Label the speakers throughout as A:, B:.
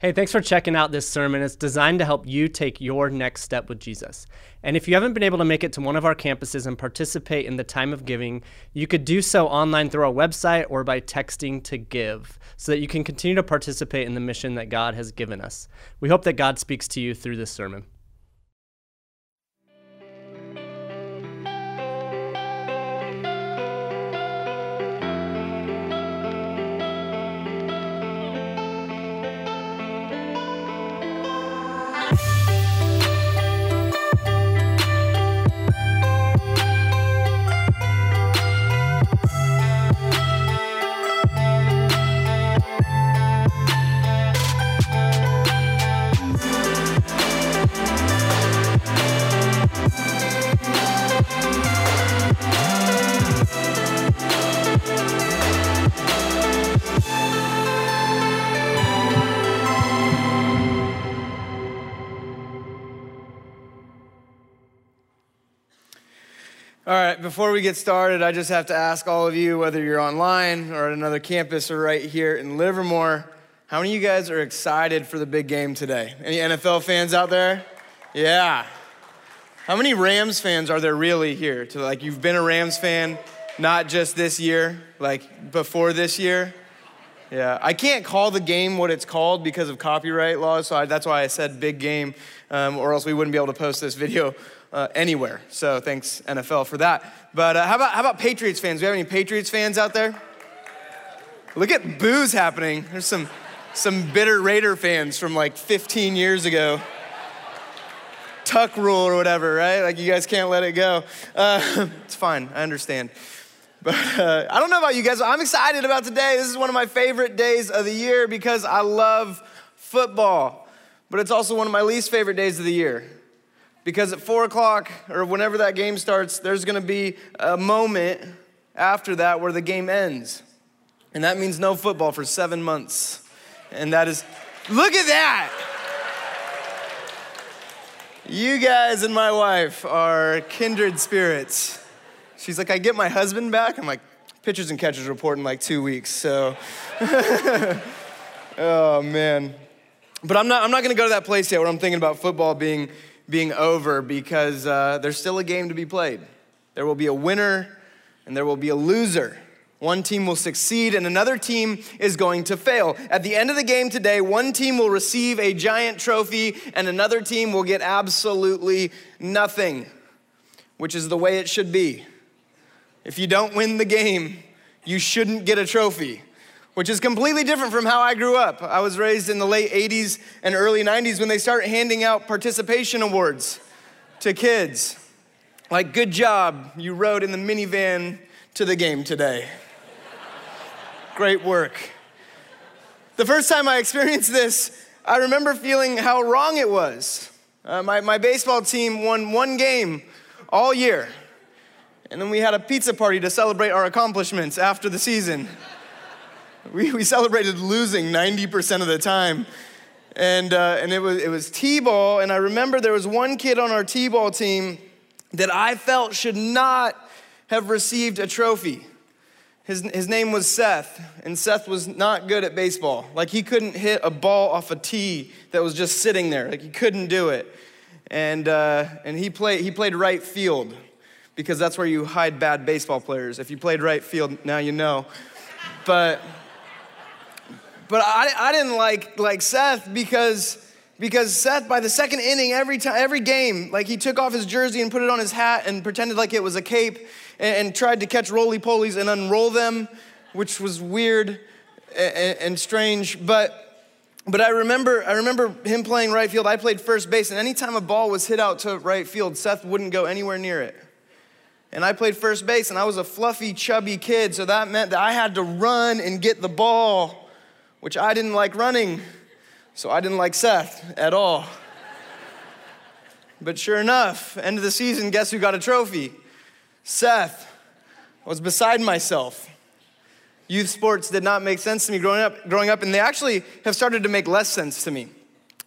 A: Hey, thanks for checking out this sermon. It's designed to help you take your next step with Jesus. And if you haven't been able to make it to one of our campuses and participate in the time of giving, you could do so online through our website or by texting to give so that you can continue to participate in the mission that God has given us. We hope that God speaks to you through this sermon.
B: All right, before we get started, I just have to ask all of you, whether you're online or at another campus or right here in Livermore, how many of you guys are excited for the big game today? Any NFL fans out there? Yeah. How many Rams fans are there really here? To like, you've been a Rams fan, not just this year, like before this year? Yeah, I can't call the game what it's called because of copyright laws, so I, that's why I said big game, um, or else we wouldn't be able to post this video uh, anywhere. So thanks, NFL, for that. But uh, how, about, how about Patriots fans? Do we have any Patriots fans out there? Look at boos happening. There's some, some bitter Raider fans from like 15 years ago. Tuck rule or whatever, right? Like you guys can't let it go. Uh, it's fine, I understand. But uh, I don't know about you guys, I'm excited about today. This is one of my favorite days of the year because I love football. But it's also one of my least favorite days of the year because at four o'clock or whenever that game starts, there's going to be a moment after that where the game ends. And that means no football for seven months. And that is, look at that! You guys and my wife are kindred spirits. She's like, I get my husband back. I'm like, pitchers and catchers report in like two weeks. So, oh man. But I'm not, I'm not to go to that place yet where I'm thinking about football being, being over because uh, there's still a game to be played. There will be a winner and there will be a loser. One team will succeed and another team is going to fail. At the end of the game today, one team will receive a giant trophy and another team will get absolutely nothing, which is the way it should be. If you don't win the game, you shouldn't get a trophy, which is completely different from how I grew up. I was raised in the late 80s and early 90s when they started handing out participation awards to kids. Like, good job, you rode in the minivan to the game today. Great work. The first time I experienced this, I remember feeling how wrong it was. Uh, my, my baseball team won one game all year. And then we had a pizza party to celebrate our accomplishments after the season. We, we celebrated losing 90% of the time. And, uh, and it was, it was T ball. And I remember there was one kid on our T ball team that I felt should not have received a trophy. His, his name was Seth, and Seth was not good at baseball. Like, he couldn't hit a ball off a tee that was just sitting there. Like, he couldn't do it. And, uh, and he, played, he played right field because that's where you hide bad baseball players. If you played right field, now you know. But, but I, I didn't like, like Seth because, because Seth, by the second inning, every, time, every game, like he took off his jersey and put it on his hat and pretended like it was a cape and, and tried to catch roly polies and unroll them, which was weird and, and strange. But but I remember, I remember him playing right field. I played first base, and anytime a ball was hit out to right field, Seth wouldn't go anywhere near it. And I played first base, and I was a fluffy, chubby kid, so that meant that I had to run and get the ball, which I didn't like running, so I didn't like Seth at all. but sure enough, end of the season, guess who got a trophy? Seth. Was beside myself. Youth sports did not make sense to me growing up, growing up, and they actually have started to make less sense to me.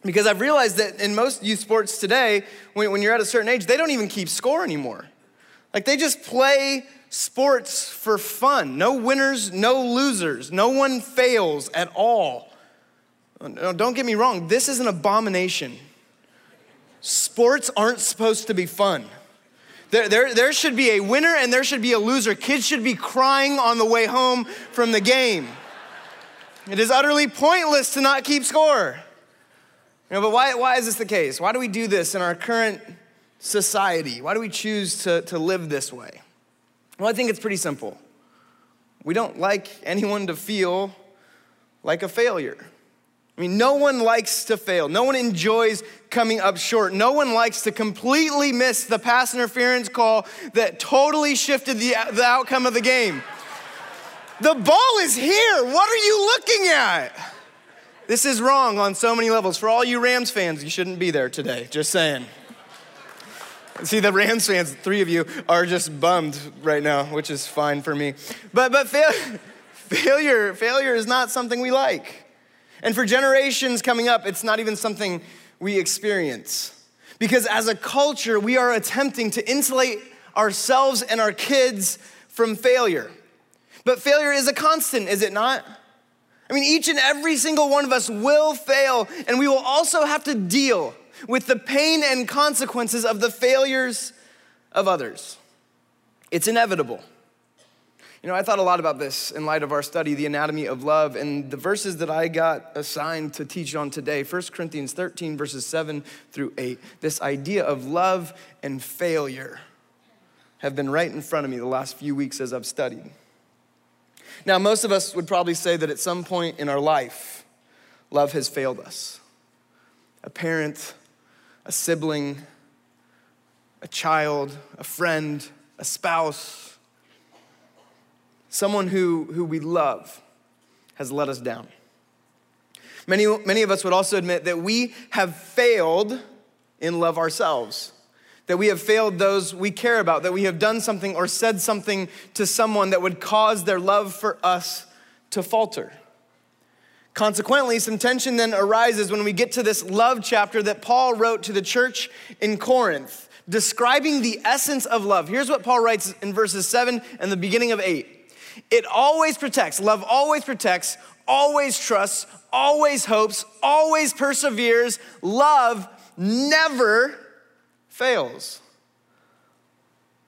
B: Because I've realized that in most youth sports today, when, when you're at a certain age, they don't even keep score anymore. Like they just play sports for fun. No winners, no losers. No one fails at all. No, don't get me wrong, this is an abomination. Sports aren't supposed to be fun. There, there, there should be a winner and there should be a loser. Kids should be crying on the way home from the game. It is utterly pointless to not keep score. You know, but why, why is this the case? Why do we do this in our current society? Why do we choose to, to live this way? Well, I think it's pretty simple. We don't like anyone to feel like a failure. I mean, no one likes to fail. No one enjoys coming up short. No one likes to completely miss the pass interference call that totally shifted the, the outcome of the game. The ball is here. What are you looking at? This is wrong on so many levels. For all you Rams fans, you shouldn't be there today. Just saying. See, the Rams fans, three of you, are just bummed right now, which is fine for me. But, but fail, failure, failure is not something we like. And for generations coming up, it's not even something we experience. Because as a culture, we are attempting to insulate ourselves and our kids from failure. But failure is a constant, is it not? I mean, each and every single one of us will fail, and we will also have to deal with the pain and consequences of the failures of others. It's inevitable. You know, I thought a lot about this in light of our study, The Anatomy of Love, and the verses that I got assigned to teach on today 1 Corinthians 13, verses 7 through 8. This idea of love and failure have been right in front of me the last few weeks as I've studied. Now, most of us would probably say that at some point in our life, love has failed us. A parent, a sibling, a child, a friend, a spouse, someone who, who we love has let us down. Many, many of us would also admit that we have failed in love ourselves, that we have failed those we care about, that we have done something or said something to someone that would cause their love for us to falter. Consequently, some tension then arises when we get to this love chapter that Paul wrote to the church in Corinth, describing the essence of love. Here's what Paul writes in verses 7 and the beginning of 8. It always protects. Love always protects, always trusts, always hopes, always perseveres. Love never fails.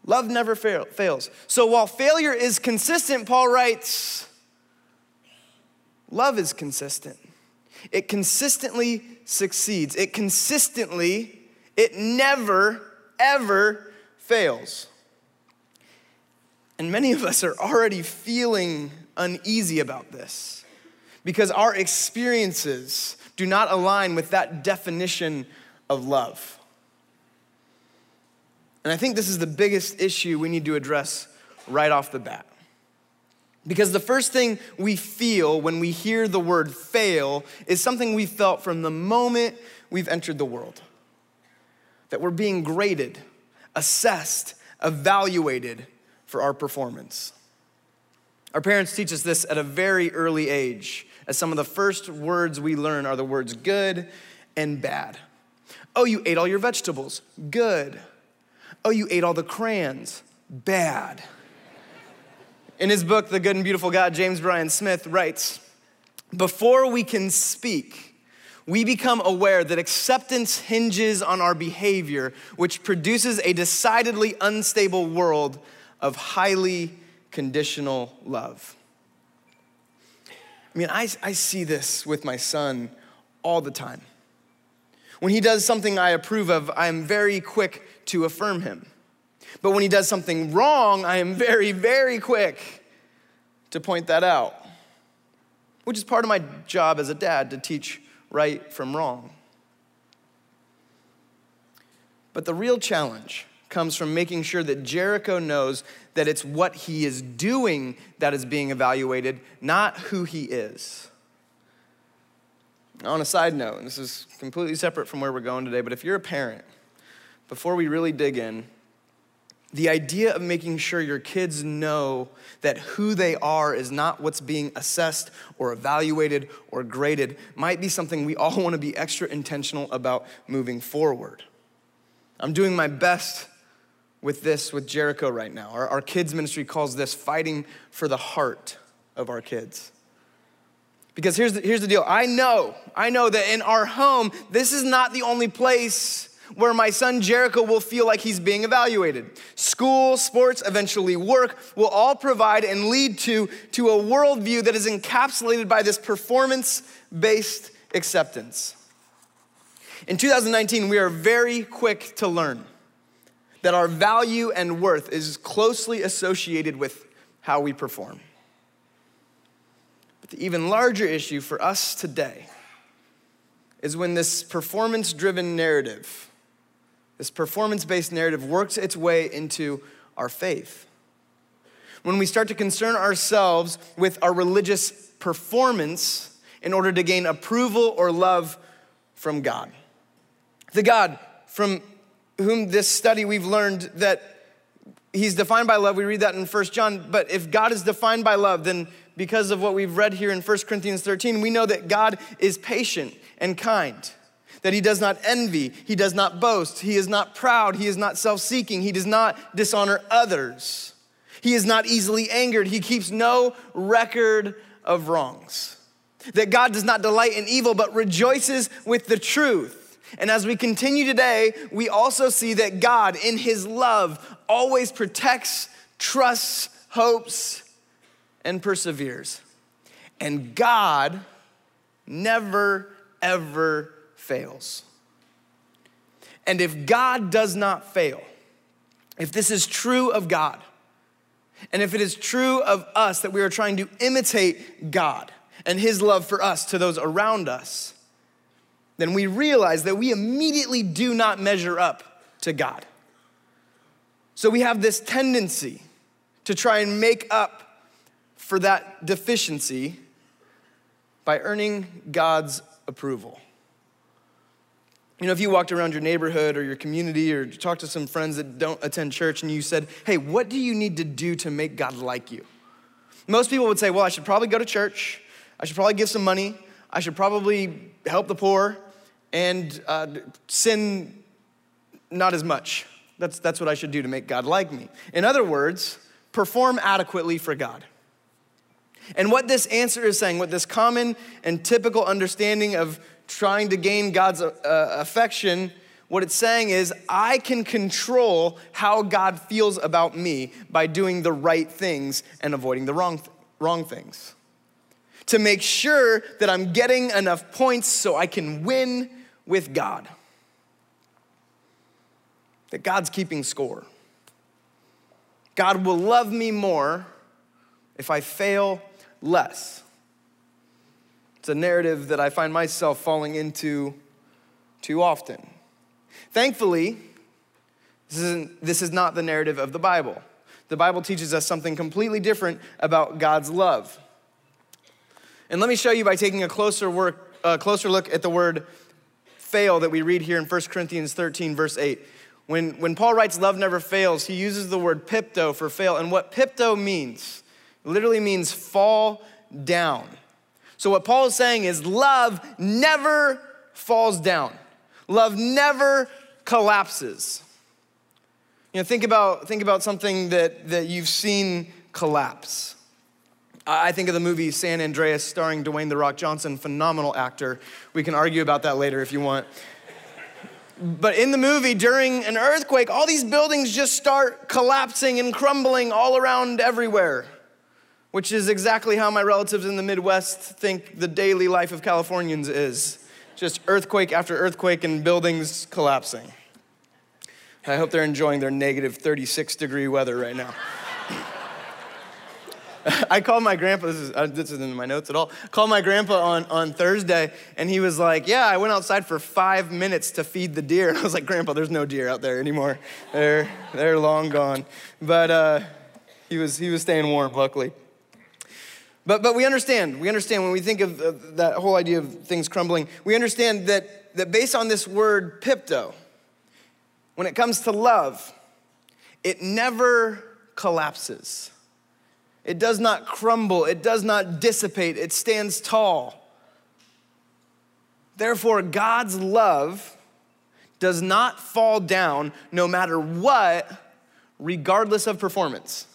B: Love never fail, fails. So while failure is consistent, Paul writes, love is consistent. It consistently succeeds. It consistently, it never, ever fails. And many of us are already feeling uneasy about this because our experiences do not align with that definition of love. And I think this is the biggest issue we need to address right off the bat. Because the first thing we feel when we hear the word fail is something we felt from the moment we've entered the world that we're being graded, assessed, evaluated for our performance. Our parents teach us this at a very early age, as some of the first words we learn are the words good and bad. Oh, you ate all your vegetables. Good. Oh, you ate all the crayons. Bad. In his book, The Good and Beautiful God, James Bryan Smith writes Before we can speak, we become aware that acceptance hinges on our behavior, which produces a decidedly unstable world of highly conditional love. I mean, I, I see this with my son all the time. When he does something I approve of, I am very quick to affirm him. But when he does something wrong, I am very, very quick to point that out, which is part of my job as a dad to teach right from wrong. But the real challenge comes from making sure that Jericho knows that it's what he is doing that is being evaluated, not who he is. On a side note, and this is completely separate from where we're going today, but if you're a parent, before we really dig in, the idea of making sure your kids know that who they are is not what's being assessed or evaluated or graded might be something we all want to be extra intentional about moving forward. I'm doing my best with this with Jericho right now. Our, our kids' ministry calls this fighting for the heart of our kids. Because here's the, here's the deal I know, I know that in our home, this is not the only place where my son Jericho will feel like he's being evaluated. School, sports, eventually work will all provide and lead to, to a worldview that is encapsulated by this performance based acceptance. In 2019, we are very quick to learn that our value and worth is closely associated with how we perform. But the even larger issue for us today is when this performance driven narrative, this performance based narrative, works its way into our faith. When we start to concern ourselves with our religious performance in order to gain approval or love from God. The God from whom this study we've learned that he's defined by love. We read that in 1 John. But if God is defined by love, then because of what we've read here in 1 Corinthians 13, we know that God is patient and kind. That he does not envy, he does not boast, he is not proud, he is not self seeking, he does not dishonor others, he is not easily angered, he keeps no record of wrongs. That God does not delight in evil, but rejoices with the truth and as we continue today, we also see that God, in His love, always protects, trusts, hopes, and perseveres. And God never, ever fails. And if God does not fail, if this is true of God, and if it is true of us that we are trying to imitate God and His love for us to those around us, then we realize that we immediately do not measure up to God. So we have this tendency to try and make up for that deficiency by earning God's approval. You know, if you walked around your neighborhood or your community or talked to some friends that don't attend church and you said, hey, what do you need to do to make God like you? Most people would say, well, I should probably go to church. I should probably give some money. I should probably help the poor and uh, sin not as much. That's, that's what I should do to make God like me. In other words, perform adequately for God. And what this answer is saying, what this common and typical understanding of trying to gain God's uh, affection, what it's saying is, I can control how God feels about me by doing the right things and avoiding the wrong, wrong things to make sure that I'm getting enough points so I can win with God. That God's keeping score. God will love me more if I fail less. It's a narrative that I find myself falling into too often. Thankfully, this, isn't, this is not the narrative of the Bible. The Bible teaches us something completely different about God's love. And let me show you by taking a closer, work, a closer look at the word fail that we read here in 1 Corinthians 13, verse 8. When, when Paul writes love never fails, he uses the word pipto for fail. And what pipto means, literally means fall down. So what Paul is saying is love never falls down. Love never collapses. You know, think about, think about something that, that you've seen collapse. I think of the movie San Andreas starring Dwayne The Rock Johnson, phenomenal actor. We can argue about that later if you want. But in the movie, during an earthquake, all these buildings just start collapsing and crumbling all around everywhere, which is exactly how my relatives in the Midwest think the daily life of Californians is just earthquake after earthquake and buildings collapsing. I hope they're enjoying their negative 36 degree weather right now. I called my grandpa, this, is, uh, this isn't in my notes at all. called my grandpa on, on Thursday, and he was like, Yeah, I went outside for five minutes to feed the deer. I was like, Grandpa, there's no deer out there anymore. They're, they're long gone. But uh, he, was, he was staying warm, luckily. But, but we understand, we understand when we think of that whole idea of things crumbling, we understand that, that based on this word pipto, when it comes to love, it never collapses. It does not crumble, it does not dissipate, it stands tall. Therefore, God's love does not fall down no matter what, regardless of performance.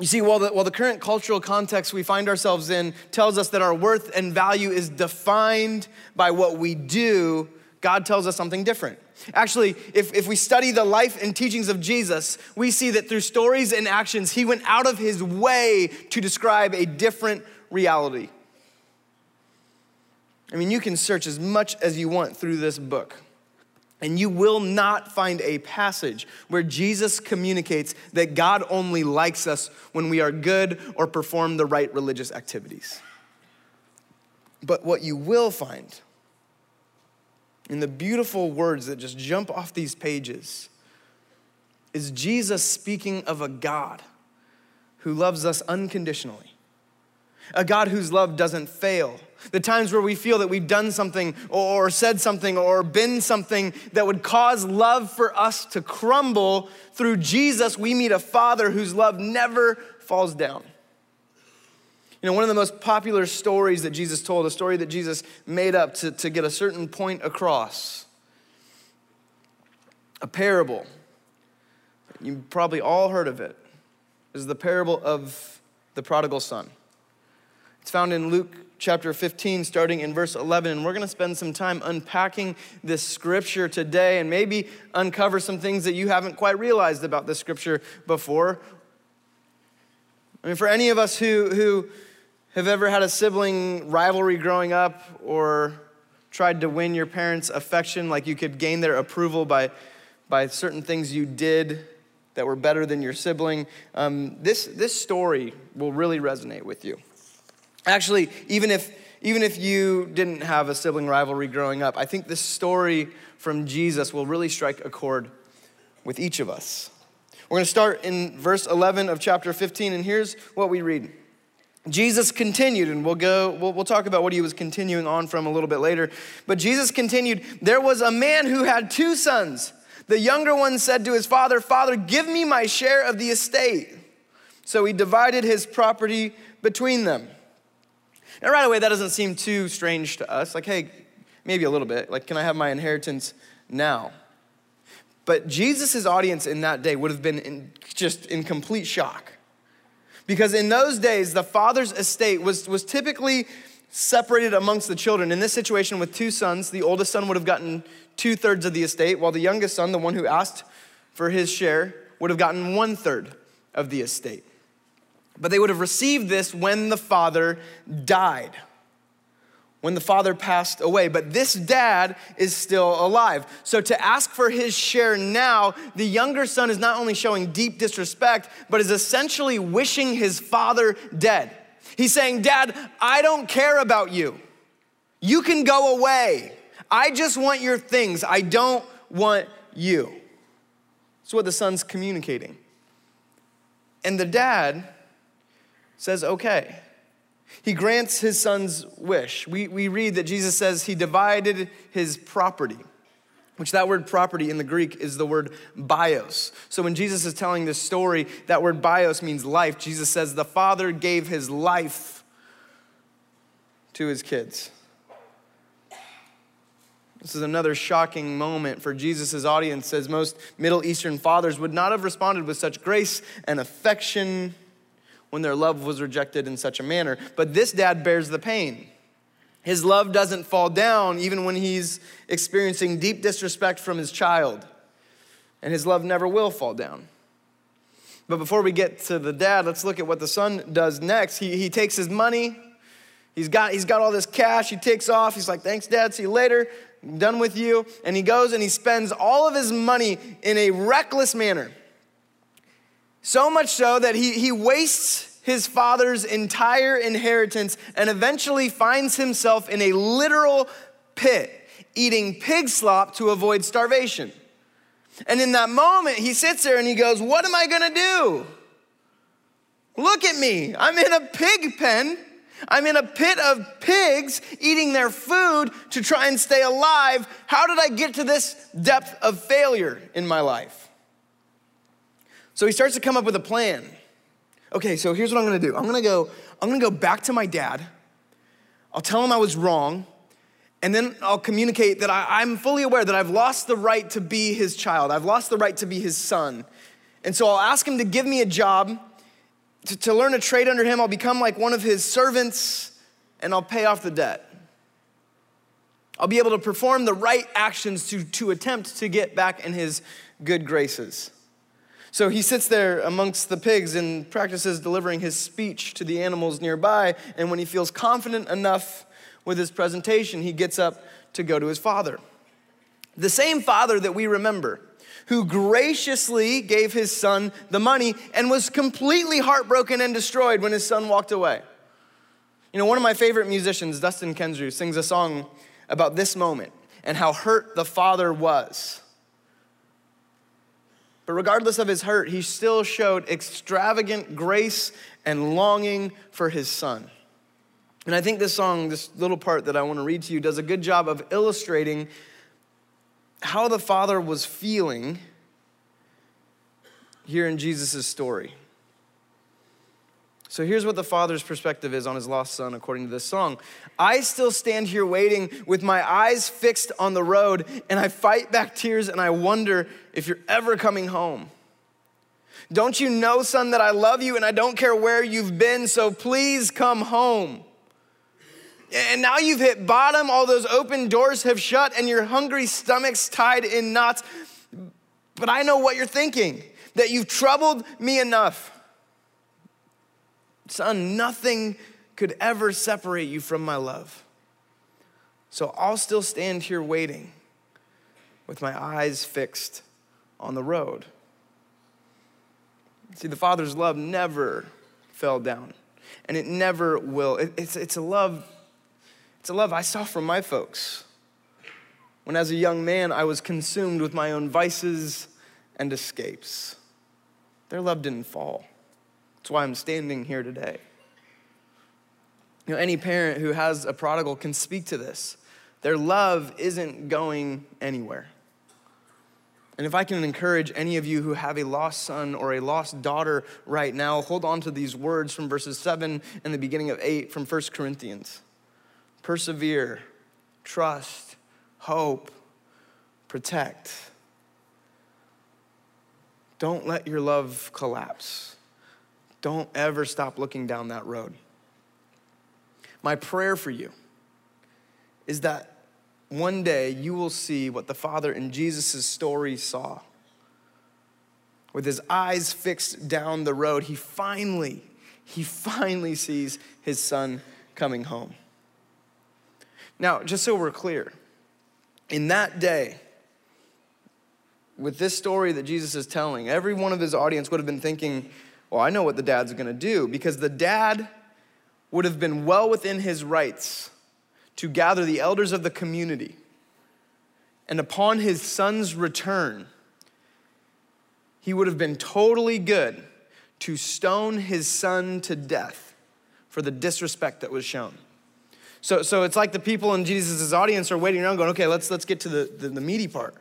B: You see, while the, while the current cultural context we find ourselves in tells us that our worth and value is defined by what we do, God tells us something different. Actually, if, if we study the life and teachings of Jesus, we see that through stories and actions, he went out of his way to describe a different reality. I mean, you can search as much as you want through this book. And you will not find a passage where Jesus communicates that God only likes us when we are good or perform the right religious activities. But what you will find in the beautiful words that just jump off these pages is Jesus speaking of a God who loves us unconditionally, a God whose love doesn't fail the times where we feel that we've done something or said something or been something that would cause love for us to crumble, through Jesus, we meet a Father whose love never falls down. You know, one of the most popular stories that Jesus told, a story that Jesus made up to, to get a certain point across, a parable. You probably all heard of it, is the parable of the prodigal son. It's found in Luke chapter 15, starting in verse 11. And we're going to spend some time unpacking this scripture today and maybe uncover some things that you haven't quite realized about this scripture before. I mean, for any of us who, who have ever had a sibling rivalry growing up or tried to win your parents' affection, like you could gain their approval by, by certain things you did that were better than your sibling, um, this, this story will really resonate with you. Actually, even if, even if you didn't have a sibling rivalry growing up, I think this story from Jesus will really strike a chord with each of us. We're going to start in verse 11 of chapter 15, and here's what we read. Jesus continued, and we'll go, we'll, we'll, talk about what he was continuing on from a little bit later. But Jesus continued, There was a man who had two sons. The younger one said to his father, Father, give me my share of the estate. So he divided his property between them. And right away, that doesn't seem too strange to us. Like, hey, maybe a little bit. Like, can I have my inheritance now? But Jesus' audience in that day would have been in, just in complete shock. Because in those days, the father's estate was, was typically separated amongst the children. In this situation, with two sons, the oldest son would have gotten two thirds of the estate, while the youngest son, the one who asked for his share, would have gotten one third of the estate. But they would have received this when the father died, when the father passed away. But this dad is still alive. So to ask for his share now, the younger son is not only showing deep disrespect, but is essentially wishing his father dead. He's saying, Dad, I don't care about you. You can go away. I just want your things. I don't want you. That's what the son's communicating. And the dad says, okay. He grants his son's wish. We, we read that Jesus says he divided his property, which that word property in the Greek is the word bios. So when Jesus is telling this story, that word bios means life. Jesus says the father gave his life to his kids. This is another shocking moment for Jesus' audience, as most Middle Eastern fathers would not have responded with such grace and affection when their love was rejected in such a manner. But this dad bears the pain. His love doesn't fall down even when he's experiencing deep disrespect from his child. And his love never will fall down. But before we get to the dad, let's look at what the son does next. He, he takes his money, he's got, he's got all this cash, he takes off. He's like, Thanks, dad, see you later. I'm done with you. And he goes and he spends all of his money in a reckless manner. So much so that he, he wastes his father's entire inheritance and eventually finds himself in a literal pit, eating pig slop to avoid starvation. And in that moment, he sits there and he goes, What am I gonna do? Look at me. I'm in a pig pen. I'm in a pit of pigs eating their food to try and stay alive. How did I get to this depth of failure in my life? So he starts to come up with a plan. Okay, so here's what I'm gonna do. I'm gonna go, I'm gonna go back to my dad. I'll tell him I was wrong, and then I'll communicate that I, am fully aware that I've lost the right to be his child. I've lost the right to be his son. And so I'll ask him to give me a job to, to learn a trade under him. I'll become like one of his servants and I'll pay off the debt. I'll be able to perform the right actions to, to attempt to get back in his good graces. So he sits there amongst the pigs and practices delivering his speech to the animals nearby. And when he feels confident enough with his presentation, he gets up to go to his father. The same father that we remember, who graciously gave his son the money and was completely heartbroken and destroyed when his son walked away. You know, one of my favorite musicians, Dustin Kensrue, sings a song about this moment and how hurt the father was. But regardless of his hurt, he still showed extravagant grace and longing for his son. And I think this song, this little part that I want to read to you, does a good job of illustrating how the father was feeling here in Jesus' story. So here's what the father's perspective is on his lost son, according to this song. I still stand here waiting with my eyes fixed on the road, and I fight back tears and I wonder if you're ever coming home. Don't you know, son, that I love you and I don't care where you've been, so please come home. And now you've hit bottom, all those open doors have shut, and your hungry stomach's tied in knots. But I know what you're thinking that you've troubled me enough. Son, nothing could ever separate you from my love. So I'll still stand here waiting with my eyes fixed on the road. See, the Father's love never fell down, and it never will. It's, it's, a love, it's a love I saw from my folks. When, as a young man, I was consumed with my own vices and escapes. Their love didn't fall. That's why I'm standing here today. You know, any parent who has a prodigal can speak to this. Their love isn't going anywhere. And if I can encourage any of you who have a lost son or a lost daughter right now, hold on to these words from verses 7 and the beginning of 8 from 1 Corinthians. Persevere, trust, hope, protect. Don't let your love collapse. Don't ever stop looking down that road. My prayer for you is that one day you will see what the Father in Jesus' story saw. With his eyes fixed down the road, he finally, he finally sees his son coming home. Now, just so we're clear, in that day, with this story that Jesus is telling, every one of his audience would have been thinking, well, I know what the dad's gonna do because the dad would have been well within his rights to gather the elders of the community. And upon his son's return, he would have been totally good to stone his son to death for the disrespect that was shown. So, so it's like the people in Jesus' audience are waiting around going, okay, let's, let's get to the, the, the meaty part.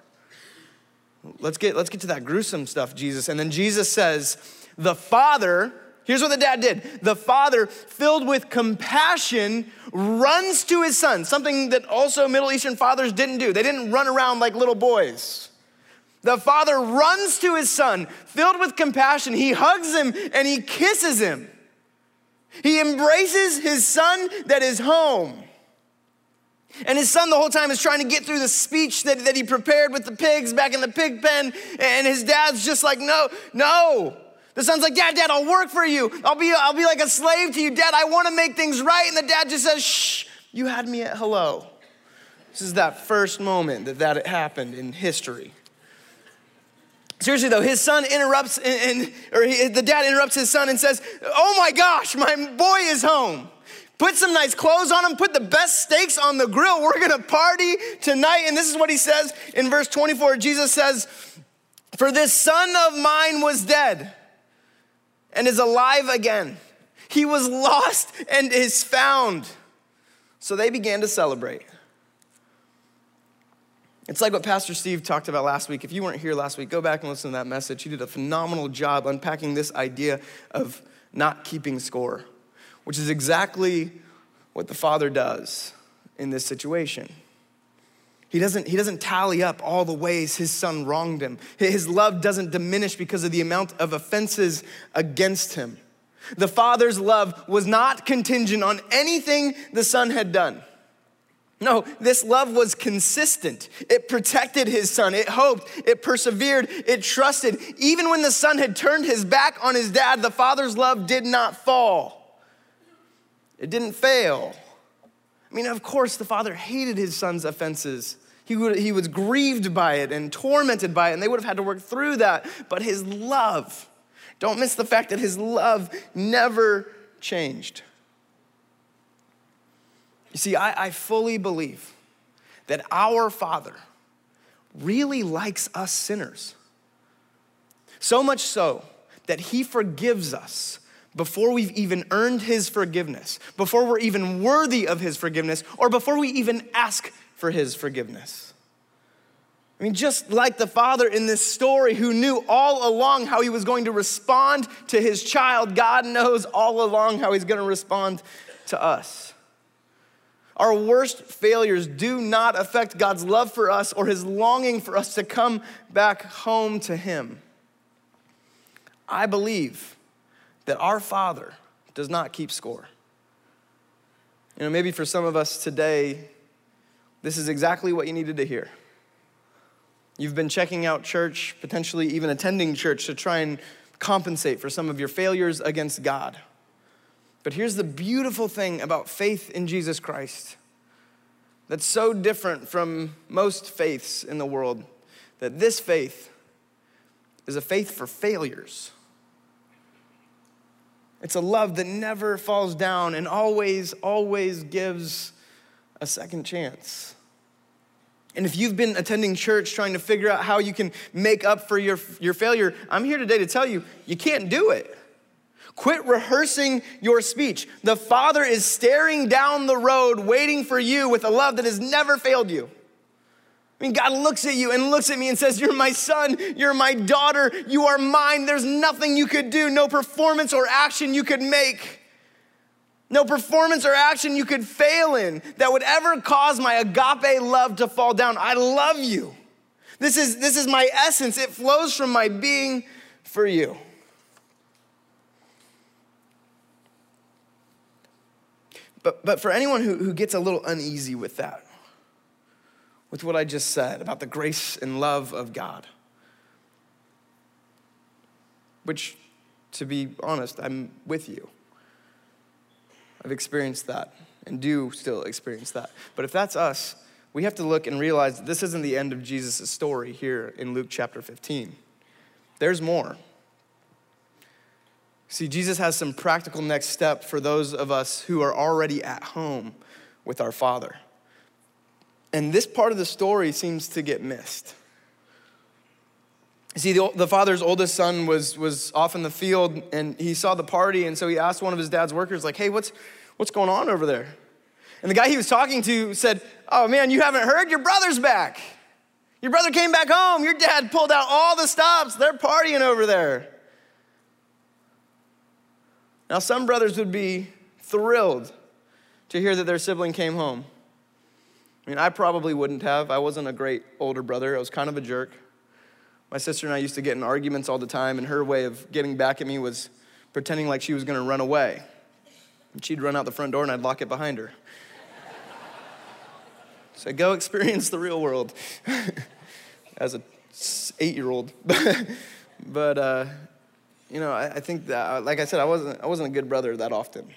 B: Let's get, let's get to that gruesome stuff, Jesus. And then Jesus says, the father, here's what the dad did the father, filled with compassion, runs to his son, something that also Middle Eastern fathers didn't do. They didn't run around like little boys. The father runs to his son, filled with compassion. He hugs him and he kisses him. He embraces his son that is home. And his son, the whole time, is trying to get through the speech that, that he prepared with the pigs back in the pig pen. And his dad's just like, no, no. The son's like, Dad, Dad, I'll work for you. I'll be, I'll be like a slave to you. Dad, I want to make things right. And the dad just says, Shh, you had me at hello. This is that first moment that that happened in history. Seriously though, his son interrupts, and, and or he, the dad interrupts his son and says, "Oh my gosh, my boy is home. Put some nice clothes on him. Put the best steaks on the grill. We're gonna party tonight." And this is what he says in verse 24. Jesus says, "For this son of mine was dead." And is alive again. He was lost and is found. So they began to celebrate. It's like what Pastor Steve talked about last week. If you weren't here last week, go back and listen to that message. He did a phenomenal job unpacking this idea of not keeping score, which is exactly what the Father does in this situation. He doesn't, he doesn't tally up all the ways his son wronged him. His love doesn't diminish because of the amount of offenses against him. The Father's love was not contingent on anything the Son had done. No, this love was consistent. It protected his son. It hoped. It persevered. It trusted. Even when the son had turned his back on his dad, the father's love did not fall. It didn't fail. I mean, of course, the father hated his son's offenses. He, would, he was grieved by it and tormented by it, and they would have had to work through that. But his love, don't miss the fact that his love never changed. You see, I, I fully believe that our Father really likes us sinners. So much so that He forgives us before we've even earned His forgiveness, before we're even worthy of His forgiveness, or before we even ask for His forgiveness. I mean, just like the father in this story who knew all along how he was going to respond to his child, God knows all along how he's going to respond to us. Our worst failures do not affect God's love for us or his longing for us to come back home to him. I believe that our Father does not keep score. You know, maybe for some of us today, this is exactly what you needed to hear. You've been checking out church, potentially even attending church to try and compensate for some of your failures against God. But here's the beautiful thing about faith in Jesus Christ that's so different from most faiths in the world that this faith is a faith for failures. It's a love that never falls down and always, always gives a second chance. And if you've been attending church trying to figure out how you can make up for your, your failure, I'm here today to tell you, you can't do it. Quit rehearsing your speech. The Father is staring down the road, waiting for you with a love that has never failed you. I mean, God looks at you and looks at me and says, You're my son, you're my daughter, you are mine. There's nothing you could do, no performance or action you could make, no performance or action you could fail in that would ever cause my agape love to fall down. I love you. This is, this is my essence, it flows from my being for you. But, but for anyone who, who gets a little uneasy with that, with what I just said about the grace and love of God, which, to be honest, I'm with you. I've experienced that and do still experience that. But if that's us, we have to look and realize that this isn't the end of Jesus' story here in Luke chapter 15. There's more. See, Jesus has some practical next step for those of us who are already at home with our Father. And this part of the story seems to get missed. See, the, the father's oldest son was, was off in the field and he saw the party, and so he asked one of his dad's workers, like, hey, what's, what's going on over there? And the guy he was talking to said, oh man, you haven't heard? Your brother's back. Your brother came back home. Your dad pulled out all the stops. They're partying over there. Now, some brothers would be thrilled to hear that their sibling came home. I mean, I probably wouldn't have. I wasn't a great older brother, I was kind of a jerk. My sister and I used to get in arguments all the time, and her way of getting back at me was pretending like she was gonna run away. And she'd run out the front door, and I'd lock it behind her. so go experience the real world as a eight year old. but uh, you know, I, I think that, uh, like I said, I wasn't, I wasn't a good brother that often.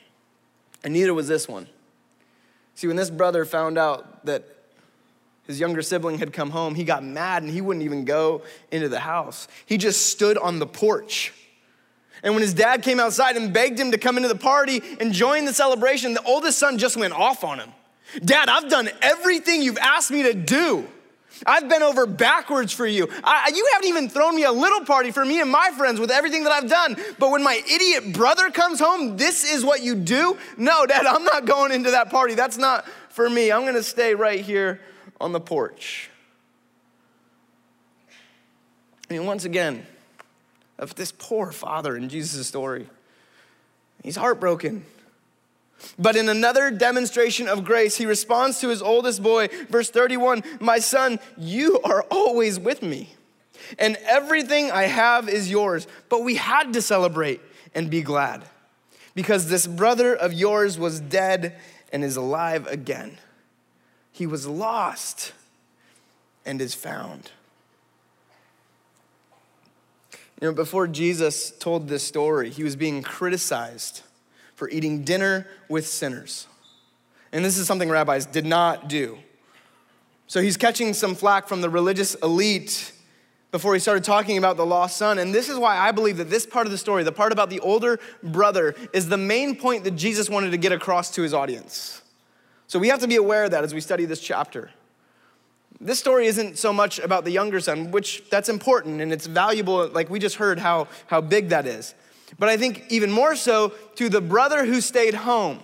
B: And neither was this one. See, when this brother found out that his younger sibling had come home, he got mad and he wouldn't even go into the house. He just stood on the porch. And when his dad came outside and begged him to come into the party and join the celebration, the oldest son just went off on him. Dad, I've done everything you've asked me to do. I've been over backwards for you. I, you haven't even thrown me a little party for me and my friends with everything that I've done. But when my idiot brother comes home, this is what you do? No, Dad, I'm not going into that party. That's not for me. I'm going to stay right here on the porch. I mean, once again, of this poor father in Jesus' story, he's heartbroken. But in another demonstration of grace, he responds to his oldest boy, verse 31 My son, you are always with me, and everything I have is yours. But we had to celebrate and be glad. because this brother of yours was dead and is alive again. He was lost and is found. You know, before Jesus told this story, he was being criticized for eating dinner with sinners. And this is something rabbis did not do. So he's catching some flack from the religious elite before he started talking about the lost son. And this is why I believe that this part of the story, the part about the older brother, is the main point that Jesus wanted to get across to his audience. So we have to be aware of that as we study this chapter. This story isn't so much about the younger son, which that's important and it's valuable, like we just heard how, how big that is. But I think even more so to the brother who stayed home,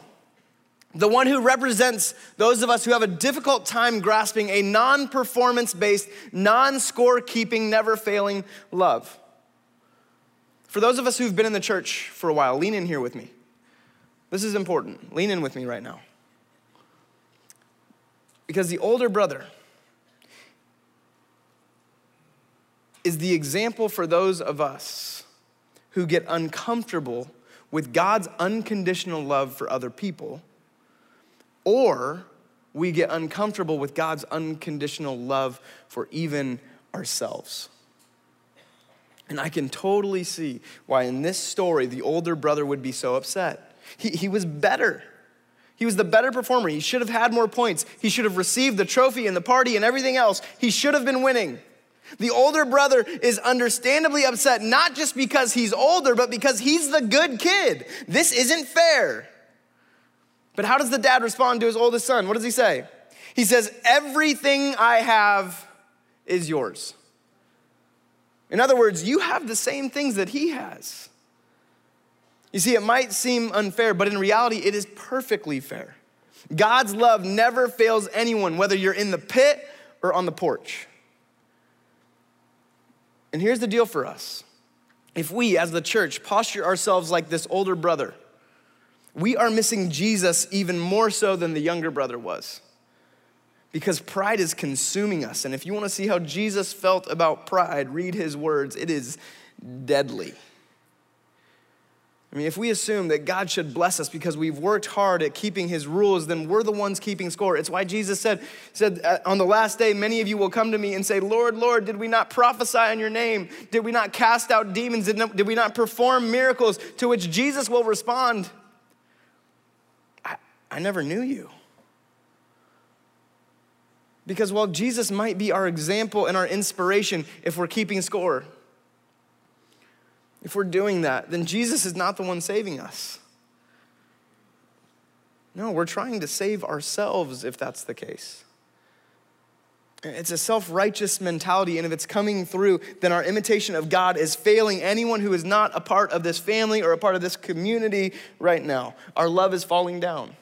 B: the one who represents those of us who have a difficult time grasping a non performance based, non score keeping, never failing love. For those of us who've been in the church for a while, lean in here with me. This is important. Lean in with me right now. Because the older brother, is the example for those of us who get uncomfortable with God's unconditional love for other people, or we get uncomfortable with God's unconditional love for even ourselves. And I can totally see why in this story the older brother would be so upset. He, he was better. He was the better performer. He should have had more points. He should have received the trophy and the party and everything else. He should have been winning. The older brother is understandably upset, not just because he's older, but because he's the good kid. This isn't fair. But how does the dad respond to his oldest son? What does he say? He says, Everything I have is yours. In other words, you have the same things that he has. You see, it might seem unfair, but in reality, it is perfectly fair. God's love never fails anyone, whether you're in the pit or on the porch. And here's the deal for us if we, as the church, posture ourselves like this older brother, we are missing Jesus even more so than the younger brother was. Because pride is consuming us. And if you want to see how Jesus felt about pride, read his words. It is deadly. I mean, if we assume that God should bless us because we've worked hard at keeping his rules, then we're the ones keeping score. It's why Jesus said, said uh, on the last day, many of you will come to me and say, Lord, Lord, did we not prophesy in your name? Did we not cast out demons? Did, did we not perform miracles? To which Jesus will respond, I, I never knew you. Because while Jesus might be our example and our inspiration if we're keeping score, if we're doing that, then Jesus is not the one saving us. No, we're trying to save ourselves if that's the case. It's a self righteous mentality, and if it's coming through, then our imitation of God is failing anyone who is not a part of this family or a part of this community right now. Our love is falling down.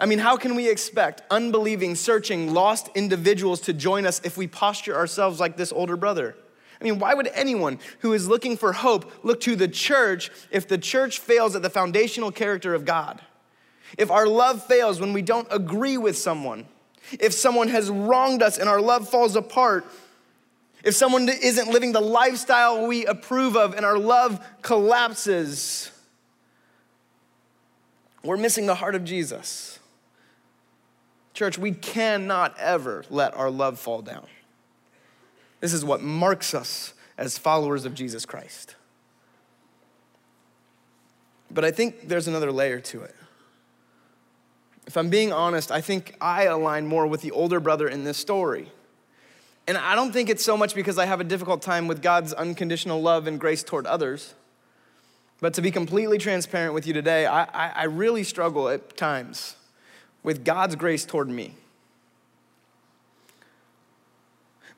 B: I mean, how can we expect unbelieving, searching, lost individuals to join us if we posture ourselves like this older brother? I mean, why would anyone who is looking for hope look to the church if the church fails at the foundational character of God? If our love fails when we don't agree with someone, if someone has wronged us and our love falls apart, if someone isn't living the lifestyle we approve of and our love collapses, we're missing the heart of Jesus. Church, we cannot ever let our love fall down. This is what marks us as followers of Jesus Christ. But I think there's another layer to it. If I'm being honest, I think I align more with the older brother in this story. And I don't think it's so much because I have a difficult time with God's unconditional love and grace toward others. But to be completely transparent with you today, I, I, I really struggle at times with God's grace toward me.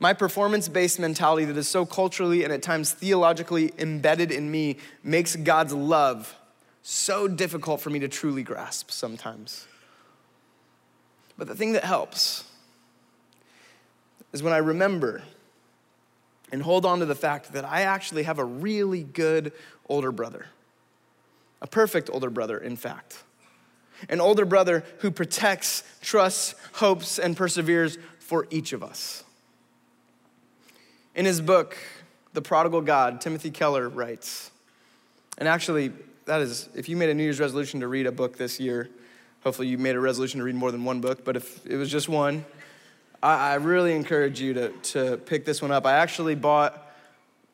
B: My performance based mentality that is so culturally and at times theologically embedded in me makes God's love so difficult for me to truly grasp sometimes. But the thing that helps is when I remember and hold on to the fact that I actually have a really good older brother, a perfect older brother, in fact. An older brother who protects, trusts, hopes, and perseveres for each of us. In his book, The Prodigal God, Timothy Keller writes, and actually, that is, if you made a New Year's resolution to read a book this year, hopefully you made a resolution to read more than one book, but if it was just one, I, I really encourage you to, to pick this one up. I actually bought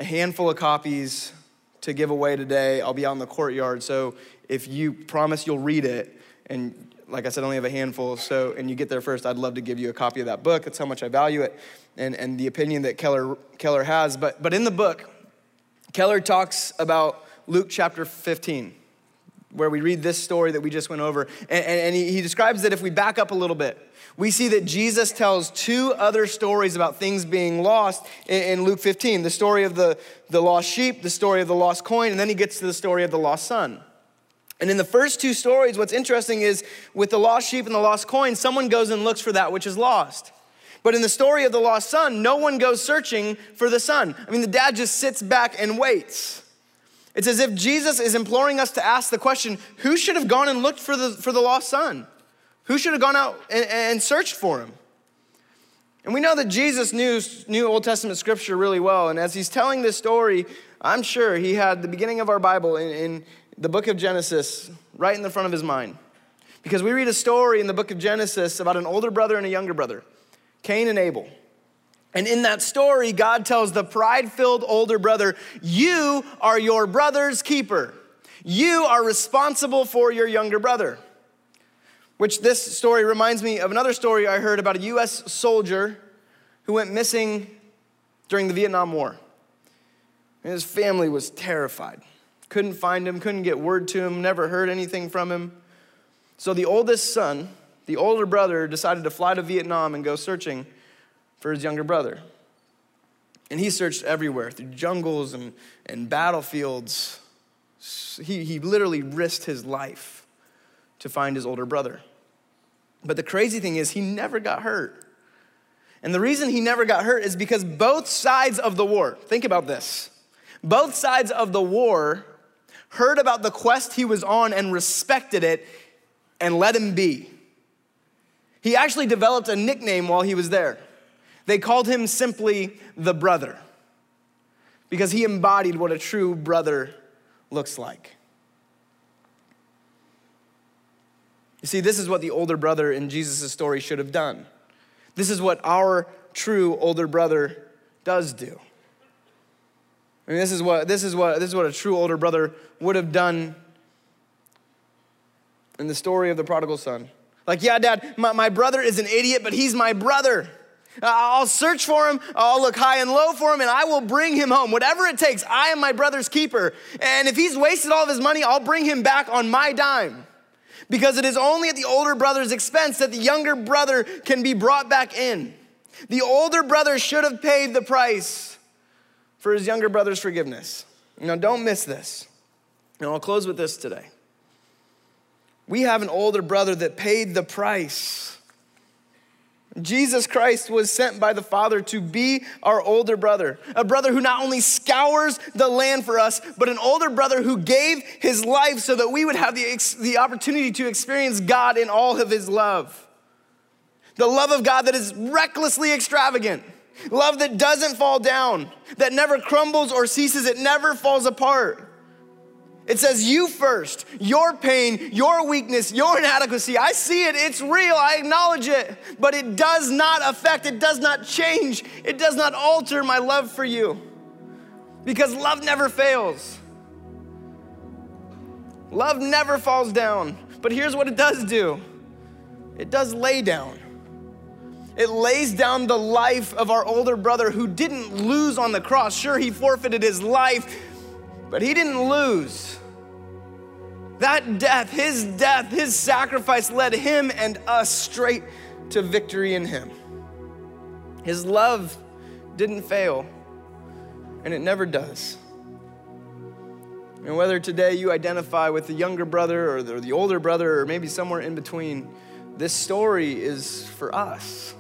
B: a handful of copies to give away today. I'll be out in the courtyard, so if you promise you'll read it, and like I said, I only have a handful, so and you get there first, I'd love to give you a copy of that book. That's how much I value it, and, and the opinion that Keller, Keller has. But, but in the book, Keller talks about Luke chapter 15, where we read this story that we just went over. And, and he, he describes that if we back up a little bit, we see that Jesus tells two other stories about things being lost in, in Luke 15 the story of the, the lost sheep, the story of the lost coin, and then he gets to the story of the lost son. And in the first two stories, what's interesting is with the lost sheep and the lost coin, someone goes and looks for that which is lost. But in the story of the lost son, no one goes searching for the son. I mean, the dad just sits back and waits. It's as if Jesus is imploring us to ask the question who should have gone and looked for the, for the lost son? Who should have gone out and, and searched for him? And we know that Jesus knew, knew Old Testament scripture really well. And as he's telling this story, I'm sure he had the beginning of our Bible in, in the book of Genesis right in the front of his mind. Because we read a story in the book of Genesis about an older brother and a younger brother, Cain and Abel. And in that story, God tells the pride filled older brother, You are your brother's keeper. You are responsible for your younger brother. Which this story reminds me of another story I heard about a US soldier who went missing during the Vietnam War. And his family was terrified. Couldn't find him, couldn't get word to him, never heard anything from him. So the oldest son, the older brother, decided to fly to Vietnam and go searching for his younger brother. And he searched everywhere through jungles and, and battlefields. He, he literally risked his life to find his older brother. But the crazy thing is, he never got hurt. And the reason he never got hurt is because both sides of the war, think about this, both sides of the war heard about the quest he was on and respected it and let him be. He actually developed a nickname while he was there. They called him simply the brother because he embodied what a true brother looks like. You see, this is what the older brother in Jesus' story should have done. This is what our true older brother does do. I mean, this is what this is what this is what a true older brother would have done in the story of the prodigal son. Like, yeah, dad, my, my brother is an idiot, but he's my brother. I'll search for him, I'll look high and low for him, and I will bring him home. Whatever it takes, I am my brother's keeper. And if he's wasted all of his money, I'll bring him back on my dime. Because it is only at the older brother's expense that the younger brother can be brought back in. The older brother should have paid the price for his younger brother's forgiveness. Now, don't miss this. And I'll close with this today. We have an older brother that paid the price Jesus Christ was sent by the Father to be our older brother, a brother who not only scours the land for us, but an older brother who gave his life so that we would have the, the opportunity to experience God in all of his love. The love of God that is recklessly extravagant, love that doesn't fall down, that never crumbles or ceases, it never falls apart. It says you first, your pain, your weakness, your inadequacy. I see it, it's real, I acknowledge it, but it does not affect, it does not change, it does not alter my love for you. Because love never fails. Love never falls down. But here's what it does do it does lay down. It lays down the life of our older brother who didn't lose on the cross. Sure, he forfeited his life, but he didn't lose. That death, his death, his sacrifice led him and us straight to victory in him. His love didn't fail, and it never does. And whether today you identify with the younger brother or the, older brother or maybe somewhere in between, this story is for us.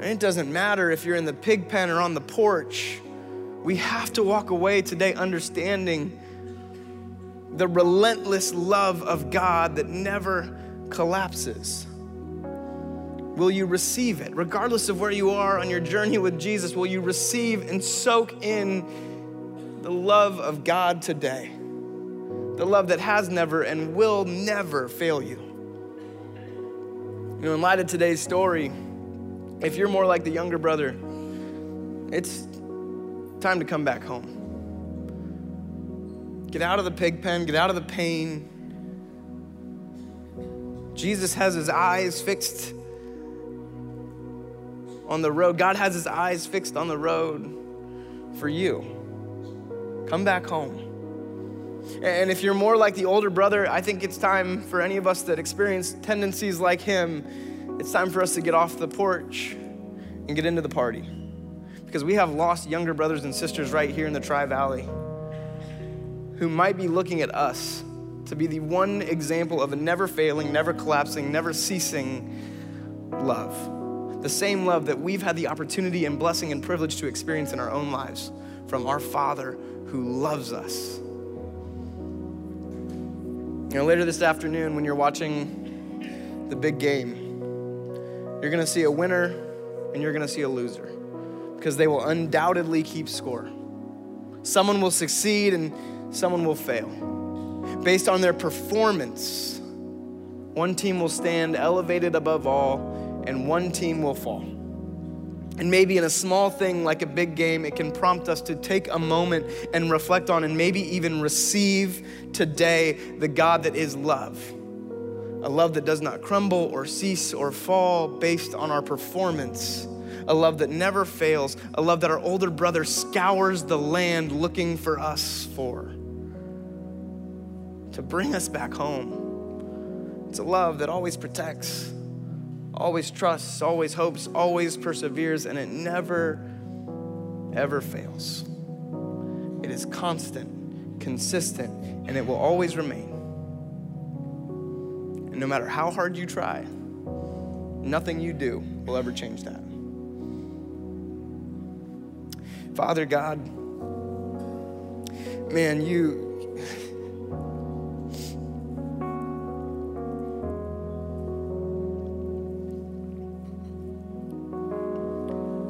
B: It doesn't matter if you're in the pig pen or on the porch. We have to walk away today understanding the relentless love of God that never collapses. Will you receive it? Regardless of where you are on your journey with Jesus, will you receive and soak in the love of God today? the love that has never and will never fail you. You know, in light of today's story, if you're more like the younger brother, it's time to come back home. Get out of the pig pen, get out of the pain. Jesus has his eyes fixed on the road. God has his eyes fixed on the road for you. Come back home. And if you're more like the older brother, I think it's time for any of us that experience tendencies like him, it's time for us to get off the porch and get into the party. Because we have lost younger brothers and sisters right here in the Tri Valley who might be looking at us to be the one example of a never failing, never collapsing, never ceasing love. The same love that we've had the opportunity and blessing and privilege to experience in our own lives from our Father who loves us. You know, later this afternoon, when you're watching the big game, you're gonna see a winner and you're gonna see a loser because they will undoubtedly keep score. Someone will succeed and someone will fail. Based on their performance, one team will stand elevated above all and one team will fall. And maybe in a small thing like a big game, it can prompt us to take a moment and reflect on and maybe even receive today the God that is love. A love that does not crumble or cease or fall based on our performance. A love that never fails. A love that our older brother scours the land looking for us for. To bring us back home. It's a love that always protects always trusts, always hopes, always perseveres, and it never, ever fails. It is constant, consistent, and it will always remain. And no matter how hard you try, nothing you do will ever change that. Father God, man, you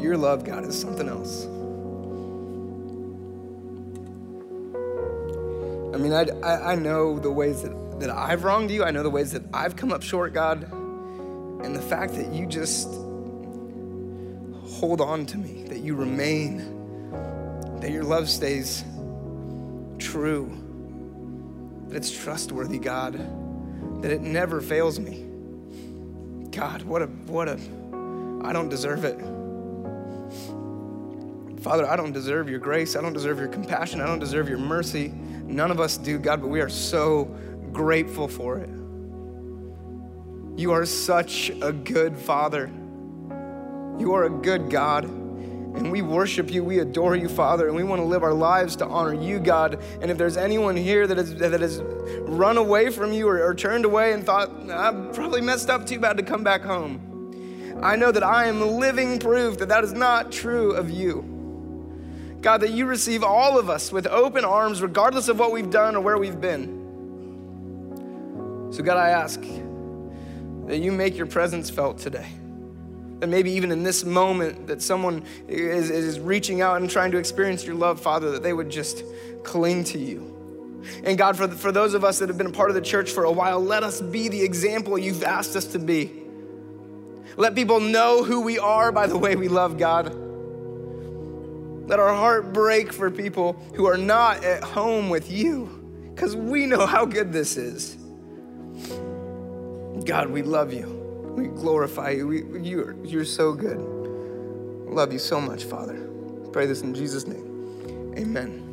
B: Your love, God, is something else. I mean, I, I, I know the ways that, that I've wronged you. I know the ways that I've come up short, God. And the fact that you just hold on to me, that you remain, that your love stays true, that it's trustworthy, God, that it never fails me. God, what a, what a, I don't deserve it. Father, I don't deserve your grace. I don't deserve your compassion. I don't deserve your mercy. None of us do, God, but we are so grateful for it. You are such a good Father. You are a good God. And we worship you, we adore you, Father, and we want to live our lives to honor you, God. And if there's anyone here that has, that has run away from you or, or turned away and thought, I probably messed up too bad to come back home, I know that I am living proof that that is not true of you. God, that you receive all of us with open arms, regardless of what we've done or where we've been. So, God, I ask that you make your presence felt today. That maybe even in this moment, that someone is, is reaching out and trying to experience your love, Father, that they would just cling to you. And God, for, for those of us that have been a part of the church for a while, let us be the example you've asked us to be. Let people know who we are by the way we love God. Let our heart break for people who are not at home with you because we know how good this is. God, we love you. We glorify you. We, you're, you're so good. Love you so much, Father. Pray this in Jesus' name. Amen.